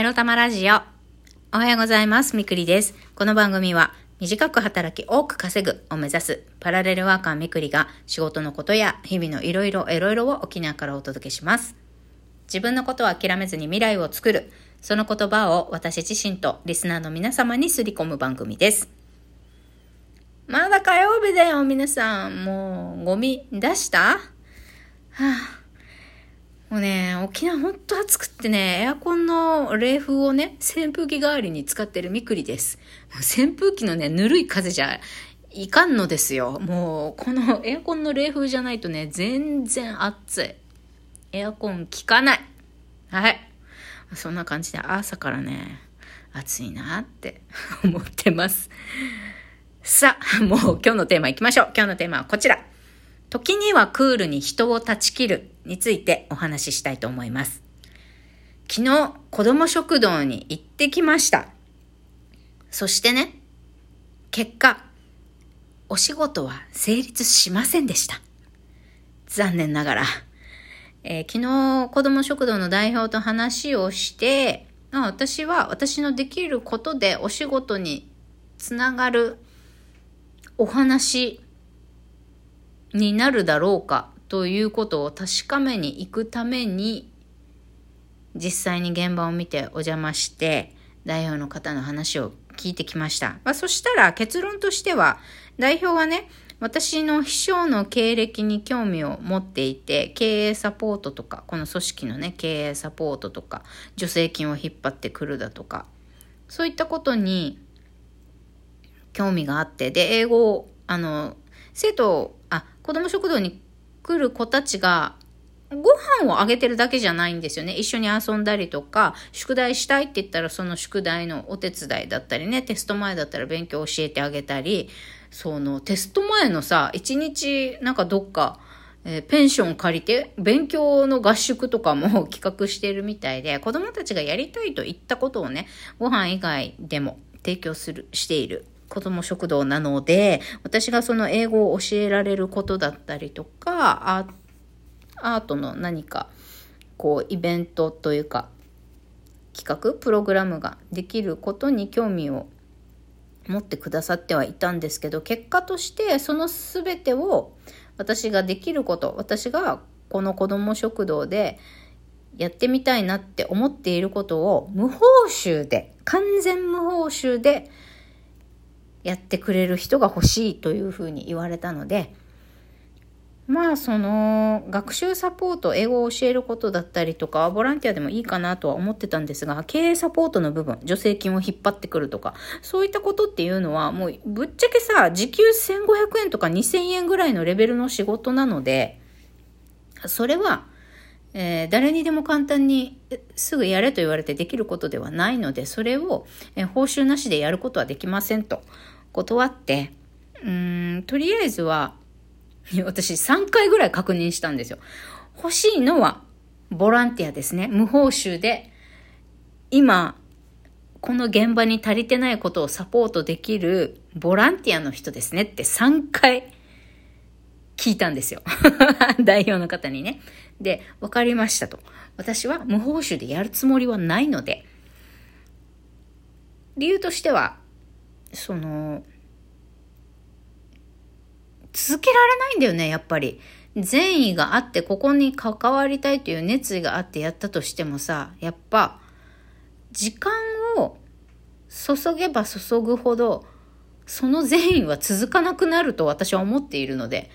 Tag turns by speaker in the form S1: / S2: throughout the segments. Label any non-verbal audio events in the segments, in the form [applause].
S1: エロ玉ラジオ。おはようございます。みくりです。この番組は、短く働き多く稼ぐを目指すパラレルワーカーみくりが仕事のことや日々のいろいろいろいろを沖縄からお届けします。自分のことを諦めずに未来を作る、その言葉を私自身とリスナーの皆様にすり込む番組です。まだ火曜日だよ、皆さん。もう、ゴミ出した？はあもうね、沖縄ほんと暑くってね、エアコンの冷風をね、扇風機代わりに使ってるみくりです。扇風機のね、ぬるい風じゃいかんのですよ。もう、このエアコンの冷風じゃないとね、全然暑い。エアコン効かない。はい。そんな感じで朝からね、暑いなって [laughs] 思ってます。さあ、もう今日のテーマ行きましょう。今日のテーマはこちら。時にはクールに人を断ち切るについてお話ししたいと思います。昨日、子供食堂に行ってきました。そしてね、結果、お仕事は成立しませんでした。残念ながら。えー、昨日、子供食堂の代表と話をして、私は私のできることでお仕事につながるお話になるだろうかということを確かめに行くために実際に現場を見てお邪魔して代表の方の話を聞いてきました。まあ、そしたら結論としては代表はね私の秘書の経歴に興味を持っていて、経営サポートとか、この組織のね、経営サポートとか、助成金を引っ張ってくるだとか、そういったことに興味があって、で、英語を、あの、生徒あ、子供食堂に来る子たちが、ご飯をあげてるだけじゃないんですよね。一緒に遊んだりとか、宿題したいって言ったらその宿題のお手伝いだったりね、テスト前だったら勉強教えてあげたり、そのテスト前のさ、一日なんかどっか、えー、ペンション借りて勉強の合宿とかも [laughs] 企画してるみたいで、子供たちがやりたいと言ったことをね、ご飯以外でも提供する、している子供食堂なので、私がその英語を教えられることだったりとか、アートの何か、こう、イベントというか、企画、プログラムができることに興味を持ってくださってはいたんですけど、結果としてその全てを私ができること、私がこの子供食堂でやってみたいなって思っていることを無報酬で、完全無報酬でやってくれる人が欲しいというふうに言われたので、まあその学習サポート、英語を教えることだったりとか、ボランティアでもいいかなとは思ってたんですが、経営サポートの部分、助成金を引っ張ってくるとか、そういったことっていうのはもうぶっちゃけさ、時給1500円とか2000円ぐらいのレベルの仕事なので、それは、えー、誰にでも簡単にすぐやれと言われてできることではないので、それを、えー、報酬なしでやることはできませんと。断って、うん、とりあえずは、[laughs] 私3回ぐらい確認したんですよ。欲しいのはボランティアですね。無報酬で、今、この現場に足りてないことをサポートできるボランティアの人ですねって3回聞いたんですよ。[laughs] 代表の方にね。で、わかりましたと。私は無報酬でやるつもりはないので、理由としては、その、続けられないんだよね、やっぱり。善意があって、ここに関わりたいという熱意があってやったとしてもさ、やっぱ、時間を注げば注ぐほど、その善意は続かなくなると私は思っているので、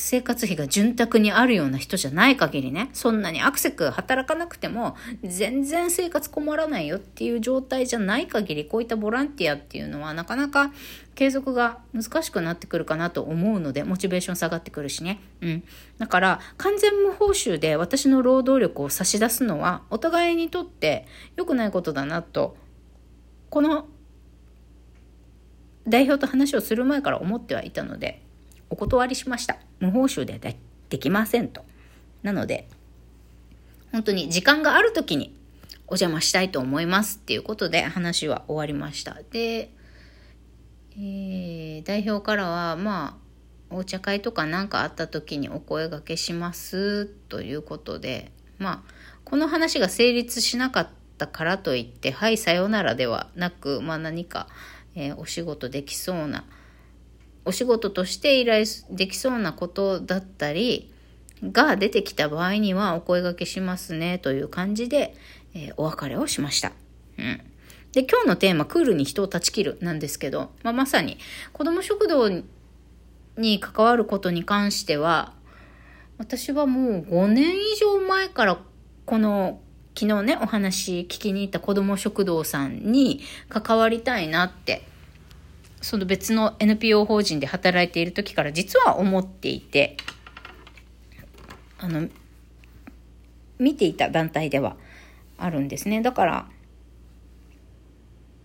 S1: 生活費が潤沢にあるような人じゃない限りね、そんなにアクセク働かなくても全然生活困らないよっていう状態じゃない限り、こういったボランティアっていうのはなかなか継続が難しくなってくるかなと思うので、モチベーション下がってくるしね。うん。だから、完全無報酬で私の労働力を差し出すのは、お互いにとって良くないことだなと、この代表と話をする前から思ってはいたので、お断りしました。無報酬でできませんと。なので、本当に時間がある時にお邪魔したいと思いますっていうことで話は終わりました。で、えー、代表からは、まあ、お茶会とか何かあった時にお声がけしますということで、まあ、この話が成立しなかったからといって、はい、さようならではなく、まあ何か、えー、お仕事できそうな、お仕事として依頼できそうなことだったり、が出てきた場合にはお声掛けしますねという感じで、えー、お別れをしました。うん。で、今日のテーマ、クールに人を断ち切るなんですけど、まあ、まさに子供食堂に関わることに関しては、私はもう5年以上前からこの昨日ね、お話聞きに行った子供食堂さんに関わりたいなって、その別の NPO 法人で働いている時から実は思っていて、あの、見ていた団体ではあるんですね。だから、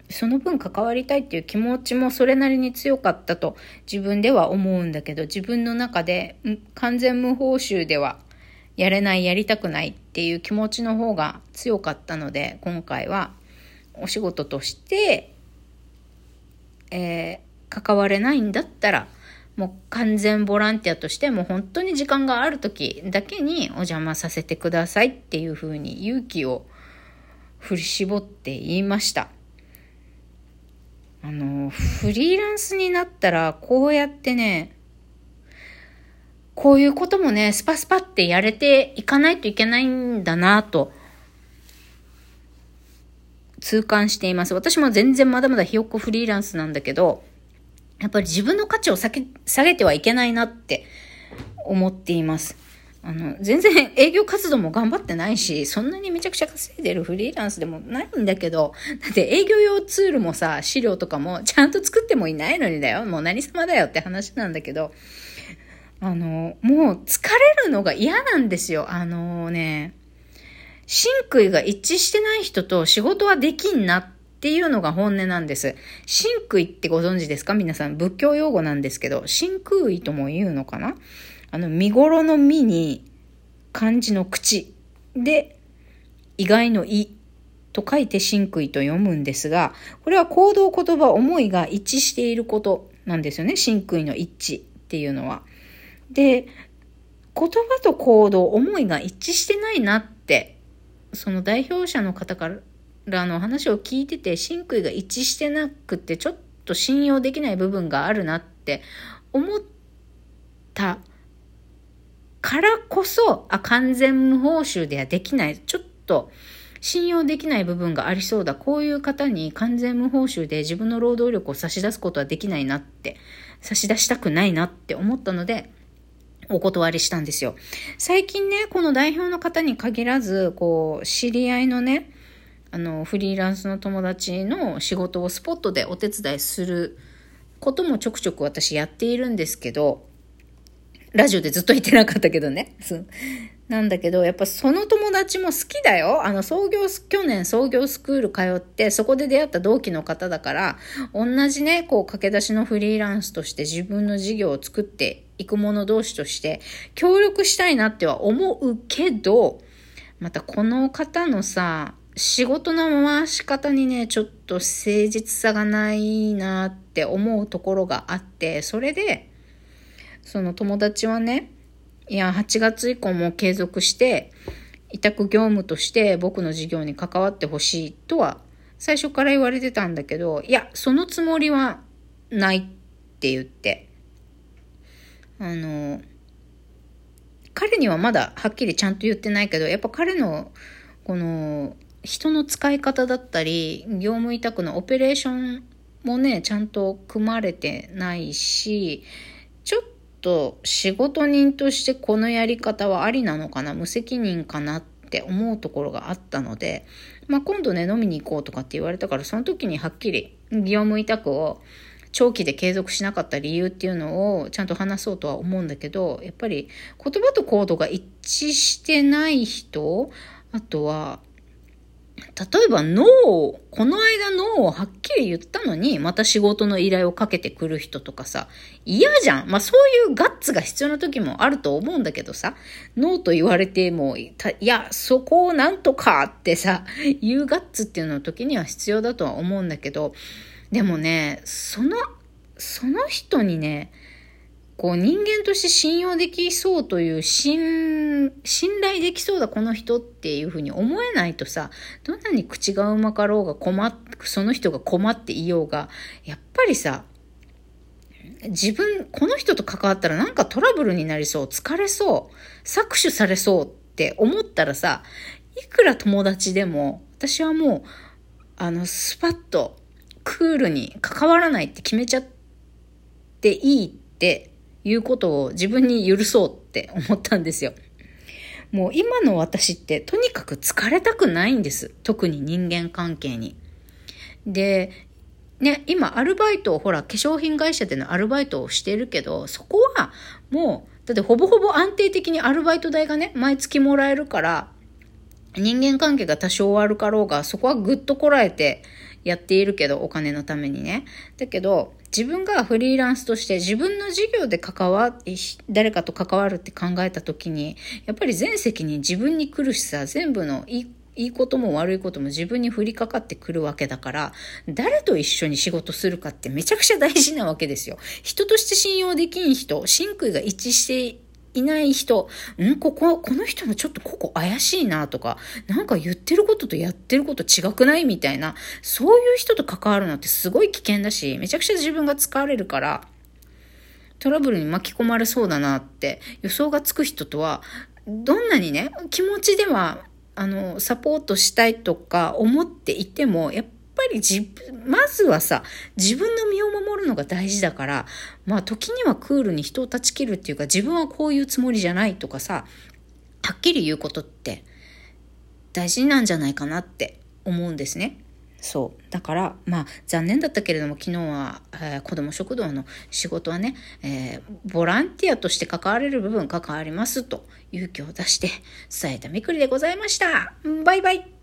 S1: その分関わりたいっていう気持ちもそれなりに強かったと自分では思うんだけど、自分の中で完全無報酬ではやれない、やりたくないっていう気持ちの方が強かったので、今回はお仕事として、えー、関われないんだったら、もう完全ボランティアとしてもう本当に時間がある時だけにお邪魔させてくださいっていうふうに勇気を振り絞って言いました。あの、フリーランスになったらこうやってね、こういうこともね、スパスパってやれていかないといけないんだなと痛感しています。私も全然まだまだひよっこフリーランスなんだけど、やっぱり自分の価値を下げ下げてはいけないなって思っています。あの、全然営業活動も頑張ってないし、そんなにめちゃくちゃ稼いでるフリーランスでもないんだけど、だって営業用ツールもさ、資料とかもちゃんと作ってもいないのにだよ。もう何様だよって話なんだけど、あの、もう疲れるのが嫌なんですよ。あのね、真空が一致してない人と仕事はできんなっていうのが本音なんです。真空ってご存知ですか？皆さん仏教用語なんですけど、真空意とも言うのかな？あの、見頃の見に漢字の口で意外の意と書いて真空意と読むんですが、これは行動、言葉、思いが一致していることなんですよね。真空意の一致っていうのは。で、言葉と行動、思いが一致してないなって、その代表者の方からの話を聞いてて、真空が一致してなくて、ちょっと信用できない部分があるなって思ったからこそ、あ、完全無報酬ではできない。ちょっと、信用できない部分がありそうだ。こういう方に完全無報酬で自分の労働力を差し出すことはできないなって、差し出したくないなって思ったので、お断りしたんですよ。最近ね、この代表の方に限らず、こう、知り合いのね、あの、フリーランスの友達の仕事をスポットでお手伝いすることもちょくちょく私やっているんですけど、ラジオでずっと言ってなかったけどね。[laughs] なんだけど、やっぱその友達も好きだよ。あの、創業、去年創業スクール通って、そこで出会った同期の方だから、同じね、こう、駆け出しのフリーランスとして自分の事業を作っていく者同士として、協力したいなっては思うけど、またこの方のさ、仕事の回し方にね、ちょっと誠実さがないなって思うところがあって、それで、その友達はね、いや、8月以降も継続して、委託業務として僕の事業に関わってほしいとは最初から言われてたんだけど、いや、そのつもりはないって言って、あの、彼にはまだはっきりちゃんと言ってないけど、やっぱ彼のこの人の使い方だったり、業務委託のオペレーションもね、ちゃんと組まれてないし、ちょっと仕事人としてこのやり方はありなのかな無責任かなって思うところがあったので、まあ、今度ね飲みに行こうとかって言われたからその時にはっきり業務委託を長期で継続しなかった理由っていうのをちゃんと話そうとは思うんだけどやっぱり言葉と行動が一致してない人あとは例えばノーを、この間ノーをはっきり言ったのに、また仕事の依頼をかけてくる人とかさ、嫌じゃん。まあそういうガッツが必要な時もあると思うんだけどさ、ノーと言われても、いや、そこをなんとかってさ、言うガッツっていうのの時には必要だとは思うんだけど、でもね、その、その人にね、こう人間として信用できそうという信、信頼できそうだこの人っていうふうに思えないとさ、どんなに口がうまかろうが困っ、その人が困っていようが、やっぱりさ、自分、この人と関わったらなんかトラブルになりそう、疲れそう、搾取されそうって思ったらさ、いくら友達でも、私はもう、あの、スパッと、クールに関わらないって決めちゃっていいっていうことを自分に許そうって思ったんですよ。もう今の私ってとにかく疲れたくないんです。特に人間関係に。で、ね、今アルバイトをほら化粧品会社でのアルバイトをしてるけど、そこはもう、だってほぼほぼ安定的にアルバイト代がね、毎月もらえるから、人間関係が多少悪かろうが、そこはぐっとこらえてやっているけど、お金のためにね。だけど、自分がフリーランスとして自分の事業で関わ、誰かと関わるって考えた時に、やっぱり全責任自分に来るしさ、全部のいいいいことも悪いことも自分に降りかかってくるわけだから、誰と一緒に仕事するかってめちゃくちゃ大事なわけですよ。人として信用できん人、真空が一致していない人、んここ、この人もちょっとここ怪しいなとか、なんか言ってることとやってること違くないみたいな、そういう人と関わるのってすごい危険だし、めちゃくちゃ自分が使われるから、トラブルに巻き込まれそうだなって予想がつく人とは、どんなにね、気持ちでは、あの、サポートしたいとか思っていても、やっぱり自分、まずはさ、自分の身を守るのが大事だから、まあ時にはクールに人を断ち切るっていうか、自分はこういうつもりじゃないとかさ、はっきり言うことって大事なんじゃないかなって思うんですね。そう。だから、まあ、残念だったけれども、昨日は、えー、子供食堂の仕事はね、えー、ボランティアとして関われる部分関わりますと勇気を出して伝えたみくりでございました。バイバイ。